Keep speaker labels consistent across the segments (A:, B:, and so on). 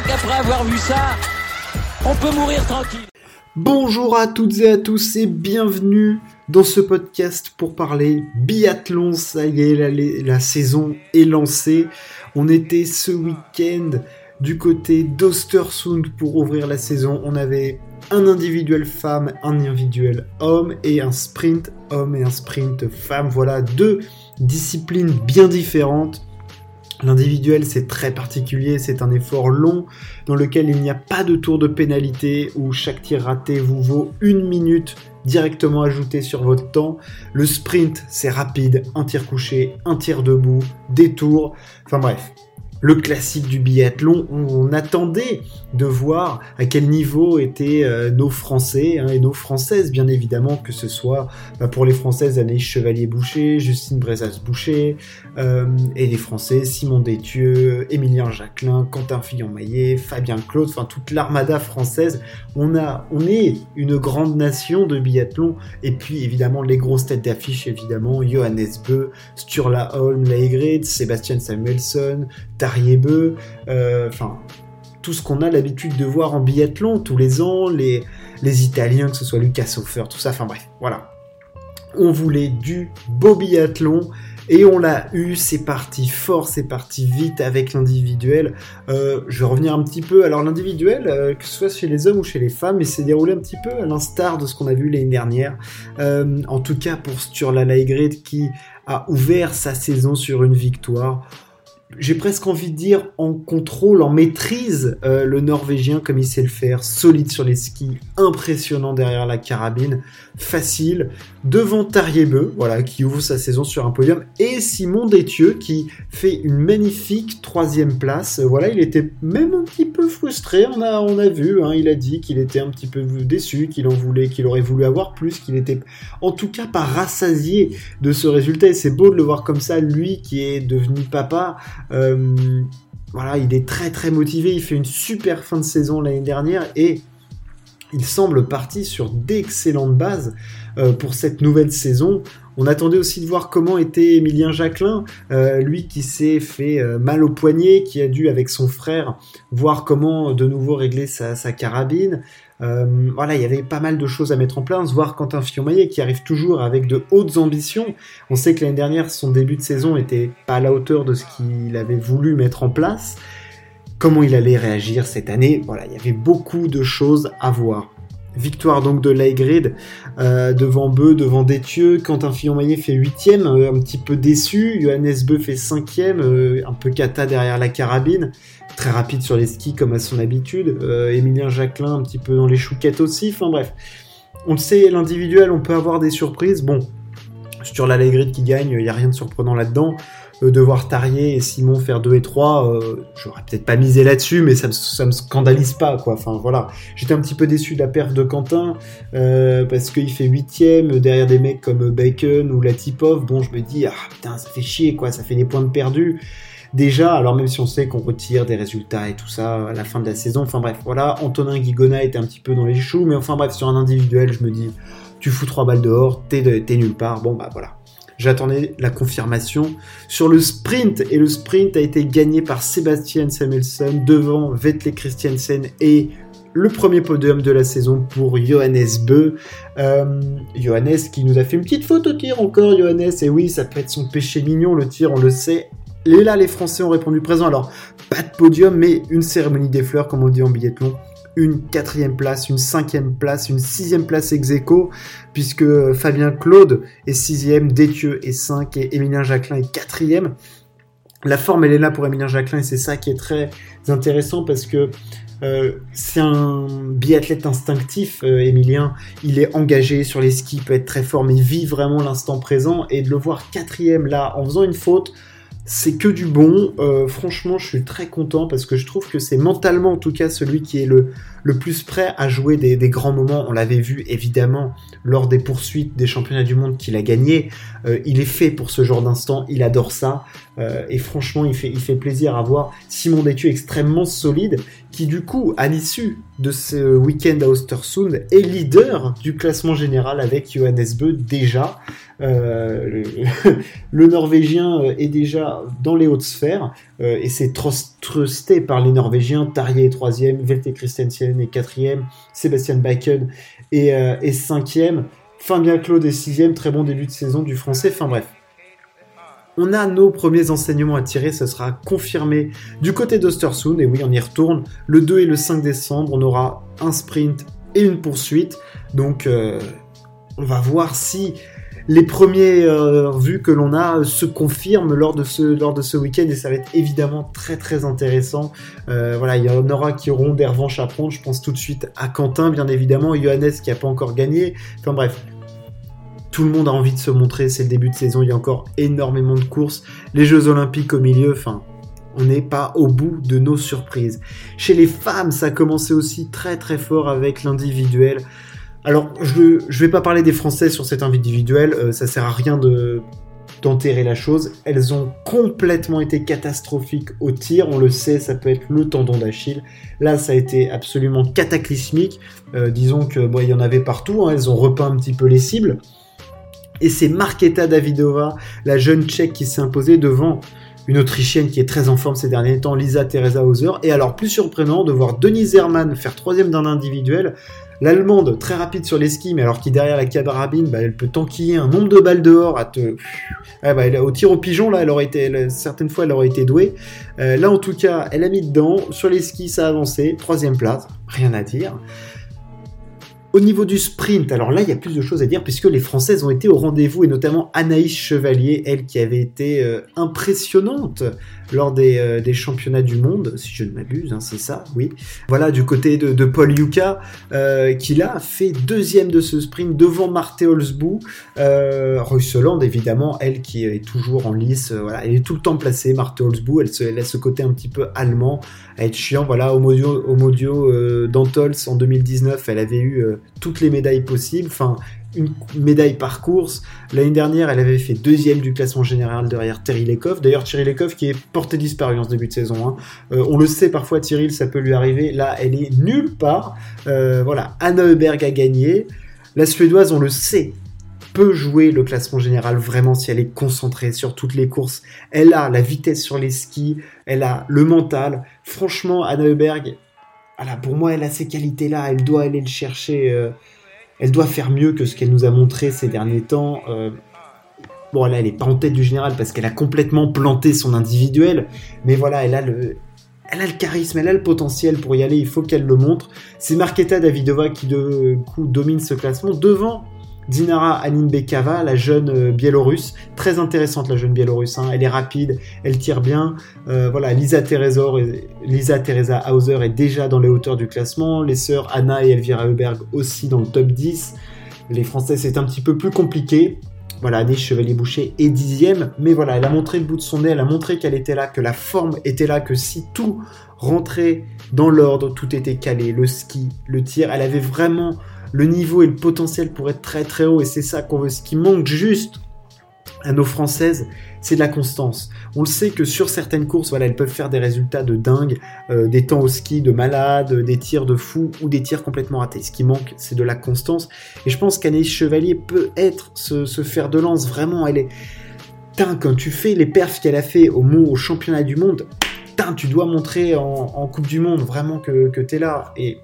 A: crois qu'après avoir vu ça, on peut mourir tranquille.
B: Bonjour à toutes et à tous et bienvenue dans ce podcast pour parler biathlon. Ça y est, la, la saison est lancée. On était ce week-end du côté d'Ostersund pour ouvrir la saison. On avait un individuel femme, un individuel homme et un sprint homme et un sprint femme. Voilà deux disciplines bien différentes L'individuel, c'est très particulier, c'est un effort long dans lequel il n'y a pas de tour de pénalité où chaque tir raté vous vaut une minute directement ajoutée sur votre temps. Le sprint, c'est rapide, un tir couché, un tir debout, des tours, enfin bref, le classique du biathlon. On, attendait de voir à quel niveau étaient euh, nos Français hein, et nos Françaises, bien évidemment, que ce soit bah, pour les Françaises Anaïs Chevalier-Boucher, Justine Brezas-Boucher, euh, et les Français Simon Détieux, Émilien Jacquelin, Quentin Fillon-Maillet, Fabien Claude, enfin toute l'armada française. On, a, on est une grande nation de biathlon, et puis évidemment les grosses têtes d'affiche, évidemment, Johannes Beu, Sturla Holm, Laegrid, Sébastien Samuelson, euh, enfin tout ce qu'on a l'habitude de voir en biathlon tous les ans, les, les Italiens, que ce soit Lucas Hofer, tout ça, enfin bref, voilà. On voulait du beau biathlon et on l'a eu, c'est parti fort, c'est parti vite avec l'individuel. Euh, je vais revenir un petit peu. Alors l'individuel, euh, que ce soit chez les hommes ou chez les femmes, il s'est déroulé un petit peu à l'instar de ce qu'on a vu l'année dernière. en tout cas pour Sturla Laigrid qui a ouvert sa saison sur une victoire j'ai presque envie de dire en contrôle, en maîtrise euh, le Norvégien comme il sait le faire, solide sur les skis, impressionnant derrière la carabine, facile, devant Tariebeu, voilà, qui ouvre sa saison sur un podium, et Simon Détieux qui fait une magnifique troisième place. Voilà, il était même un petit peu frustré, on a, on a vu, hein, il a dit qu'il était un petit peu déçu, qu'il en voulait, qu'il aurait voulu avoir plus, qu'il était en tout cas pas rassasié de ce résultat, et c'est beau de le voir comme ça, lui qui est devenu papa. Euh, voilà, il est très très motivé, il fait une super fin de saison l'année dernière et il semble parti sur d'excellentes bases euh, pour cette nouvelle saison. On attendait aussi de voir comment était Emilien Jacquelin, euh, lui qui s'est fait mal au poignet, qui a dû avec son frère voir comment de nouveau régler sa, sa carabine. Euh, voilà, il y avait pas mal de choses à mettre en place, voir Quentin Fillon-Maillet qui arrive toujours avec de hautes ambitions. On sait que l'année dernière, son début de saison était pas à la hauteur de ce qu'il avait voulu mettre en place. Comment il allait réagir cette année? Voilà, il y avait beaucoup de choses à voir. Victoire donc de Laigrid euh, devant Beu, devant Détieux. Quentin Fillon-Maillet fait 8 euh, un petit peu déçu. Johannes Beu fait 5 euh, un peu cata derrière la carabine. Très rapide sur les skis comme à son habitude. Euh, Émilien Jacquelin un petit peu dans les chouquettes aussi. Enfin bref, on le sait, l'individuel, on peut avoir des surprises. Bon, sur la Laigrid qui gagne, il n'y a rien de surprenant là-dedans. Euh, de voir Tarier et Simon faire 2 et 3, euh, j'aurais peut-être pas misé là-dessus, mais ça me, me scandalise pas, quoi. Enfin, voilà. J'étais un petit peu déçu de la perf de Quentin, euh, parce qu'il fait 8ème derrière des mecs comme Bacon ou Latipov. Bon, je me dis, ah putain, ça fait chier, quoi, ça fait des points de perdus. Déjà, alors même si on sait qu'on retire des résultats et tout ça à la fin de la saison, enfin bref, voilà, Antonin Guigona était un petit peu dans les choux, mais enfin bref, sur un individuel, je me dis, tu fous trois balles dehors, t'es nulle part, bon bah voilà. J'attendais la confirmation sur le sprint et le sprint a été gagné par Sébastien Samuelson devant Vettel Christiansen et le premier podium de la saison pour Johannes Beu. Euh, Johannes qui nous a fait une petite faute au tir encore, Johannes. Et oui, ça peut être son péché mignon, le tir, on le sait. Et là, les Français ont répondu présent. Alors, pas de podium, mais une cérémonie des fleurs, comme on dit en long une quatrième place, une cinquième place, une sixième place ex aequo, puisque Fabien Claude est sixième, Détieux est cinq et Émilien Jacquelin est quatrième. La forme, elle est là pour Émilien Jacquelin et c'est ça qui est très intéressant parce que euh, c'est un biathlète instinctif, euh, Émilien. Il est engagé sur les skis, peut être très fort, mais il vit vraiment l'instant présent. Et de le voir quatrième là, en faisant une faute, c'est que du bon. Euh, franchement, je suis très content parce que je trouve que c'est mentalement, en tout cas, celui qui est le, le plus prêt à jouer des, grands moments. On l'avait vu évidemment lors des poursuites des championnats du monde qu'il a gagné. Euh, il est fait pour ce genre d'instant, il adore ça. Euh, et franchement, il fait, plaisir à voir Simon Détu extrêmement solide, qui du coup, à l'issue de ce week-end à Ostersund, est leader du classement général avec Johannes Beu déjà. Euh, le, Norvégien est déjà dans les hautes sphères et c'est trusté par les Norvégiens. Tarier est troisième, Velte Christensen est quatrième, Sébastien Bakken est, euh, est cinquième, Fabien Claude est sixième. Très bon début de saison du Français. Enfin bref. On a nos premiers enseignements à tirer, ce sera confirmé du côté d'Ostersund, et oui, on y retourne. Le 2 et le 5 décembre, on aura un sprint et une poursuite. Donc, euh, on va voir si les premiers euh, vues que l'on a se confirment lors de ce, lors week-end et ça va être évidemment très très intéressant. Euh, voilà, il y en aura qui auront des revanches à prendre. Je pense tout de suite à Quentin, bien évidemment, Johannes qui n'a pas encore gagné. Enfin bref, tout le monde a envie de se montrer. C'est le début de saison, il y a encore énormément de courses. Les Jeux Olympiques au milieu, enfin. On n'est pas au bout de nos surprises. Chez les femmes, ça a commencé aussi très très fort avec l'individuel. Alors, je ne vais pas parler des Français sur cet individuel, euh, ça sert à rien de d'enterrer la chose. Elles ont complètement été catastrophiques au tir, on le sait, ça peut être le tendon d'Achille. Là, ça a été absolument cataclysmique. Euh, disons que bon, il y en avait partout, hein. elles ont repeint un petit peu les cibles. Et c'est Marketa Davidova, la jeune tchèque qui s'est imposée devant une Autrichienne qui est très en forme ces derniers temps, Lisa Teresa Hauser. Et alors, plus surprenant de voir Denise Hermann faire troisième d'un individuel. L'Allemande, très rapide sur les skis, mais alors qui derrière la carabine, bah, elle peut tanquiller un nombre de balles dehors à te... Ah, bah, au tir au pigeon, là, elle aurait été, certaines fois, elle aurait été douée. Euh, là, en tout cas, elle a mis dedans. Sur les skis, ça a avancé. Troisième place, rien à dire. Au niveau du sprint, alors là, il y a plus de choses à dire puisque les Françaises ont été au rendez-vous et notamment Anaïs Chevalier, elle qui avait été euh, impressionnante lors euh, des, championnats du monde, si je ne m'abuse, hein, c'est ça, oui. Voilà, du côté de, Paul Yuka, euh, qui l'a fait deuxième de ce sprint devant Marthe Holzbou. Euh, évidemment, elle qui est toujours en lice, euh, voilà, elle est tout le temps placée, Marthe Holzbou, elle, a ce côté un petit peu allemand, à être chiant, voilà, au Modio, au d'Antols en 2019, elle avait eu toutes les médailles possibles, enfin, une médaille par course. L'année dernière, elle avait fait deuxième du classement général derrière Thierry Lekov. D'ailleurs, Thierry Lekov qui est porté disparu en ce début de saison. Hein. Euh, on le sait parfois, Thierry, ça peut lui arriver. Là, elle est nulle part. Euh, voilà, Anna Heuberg a gagné. La Suédoise, on le sait, peut jouer le classement général vraiment si elle est concentrée sur toutes les courses. Elle a la vitesse sur les skis, elle a le mental. Franchement, Anna Heuberg, voilà, pour moi, elle a ces qualités-là. Elle doit aller le chercher. Euh, elle doit faire mieux que ce qu'elle nous a montré ces derniers temps. Euh, bon, là, elle est pas en tête du général parce qu'elle a complètement planté son individuel, mais voilà, elle a le, elle a le charisme, elle a le potentiel pour y aller. Il faut qu'elle le montre. C'est Marketa Davidova qui de coup domine ce classement devant Dinara Bekava, la jeune euh, biélorusse, très intéressante la jeune biélorusse, hein. elle est rapide, elle tire bien. Euh, voilà, Lisa, Lisa Teresa Hauser est déjà dans les hauteurs du classement, les sœurs Anna et Elvira Heuberg aussi dans le top 10. Les Français c'est un petit peu plus compliqué. Voilà, Annie Chevalier-Boucher est dixième, mais voilà, elle a montré le bout de son nez, elle a montré qu'elle était là, que la forme était là, que si tout rentrait dans l'ordre, tout était calé, le ski, le tir, elle avait vraiment le niveau et le potentiel pour être très très haut et c'est ça qu'on veut. Ce qui manque juste à nos françaises, c'est de la constance. On le sait que sur certaines courses, voilà, elles peuvent faire des résultats de dingue, euh, des temps au ski de malade, des tirs de fou ou des tirs complètement ratés. Ce qui manque, c'est de la constance. Et je pense qu'Anaïs Chevalier peut être ce, fer de lance. Vraiment, elle est. Tain, quand tu fais les perfs qu'elle a fait au, au championnat du monde, tu dois montrer en, Coupe du Monde vraiment que, que tu es là. Et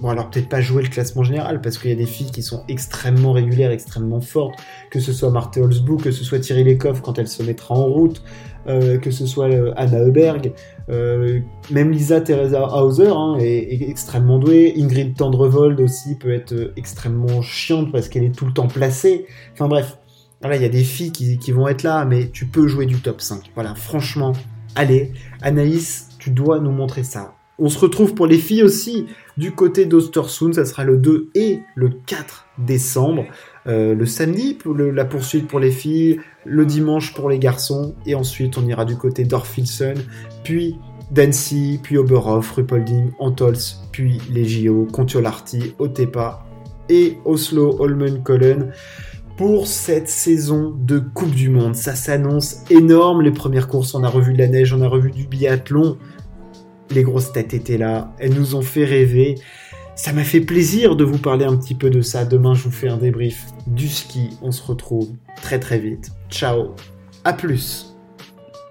B: Bon, alors peut-être pas jouer le classement général, parce qu'il y a des filles qui sont extrêmement régulières, extrêmement fortes, que ce soit Marthe Holzbou, que ce soit Thierry Lecoff quand elle se mettra en route, euh, que ce soit euh, Anna Heuberg, euh, même Lisa Teresa Hauser hein, est, extrêmement douée, Ingrid Tendrevold aussi peut être extrêmement chiante parce qu'elle est tout le temps placée. Enfin bref, voilà, il y a des filles qui, qui vont être là, mais tu peux jouer du top 5. Voilà, franchement, allez, Anaïs, tu dois nous montrer ça. On se retrouve pour les filles aussi du côté d'Ostersund, ça sera le 2 et le 4 décembre. Euh, le samedi la poursuite pour les filles, le dimanche pour les garçons, et ensuite on ira du côté d'Orfilsen, puis Dancy, puis Oberhof, Rupolding, Antols, puis les JO, Contiolarty, Otepa et Oslo Holmenkollen pour cette saison de Coupe du Monde. Ça s'annonce énorme. Les premières courses, on a revu de la neige, on a revu du biathlon. Les grosses têtes étaient là, elles nous ont fait rêver. Ça m'a fait plaisir de vous parler un petit peu de ça. Demain, je vous fais un débrief du ski. On se retrouve très très vite. Ciao, à plus.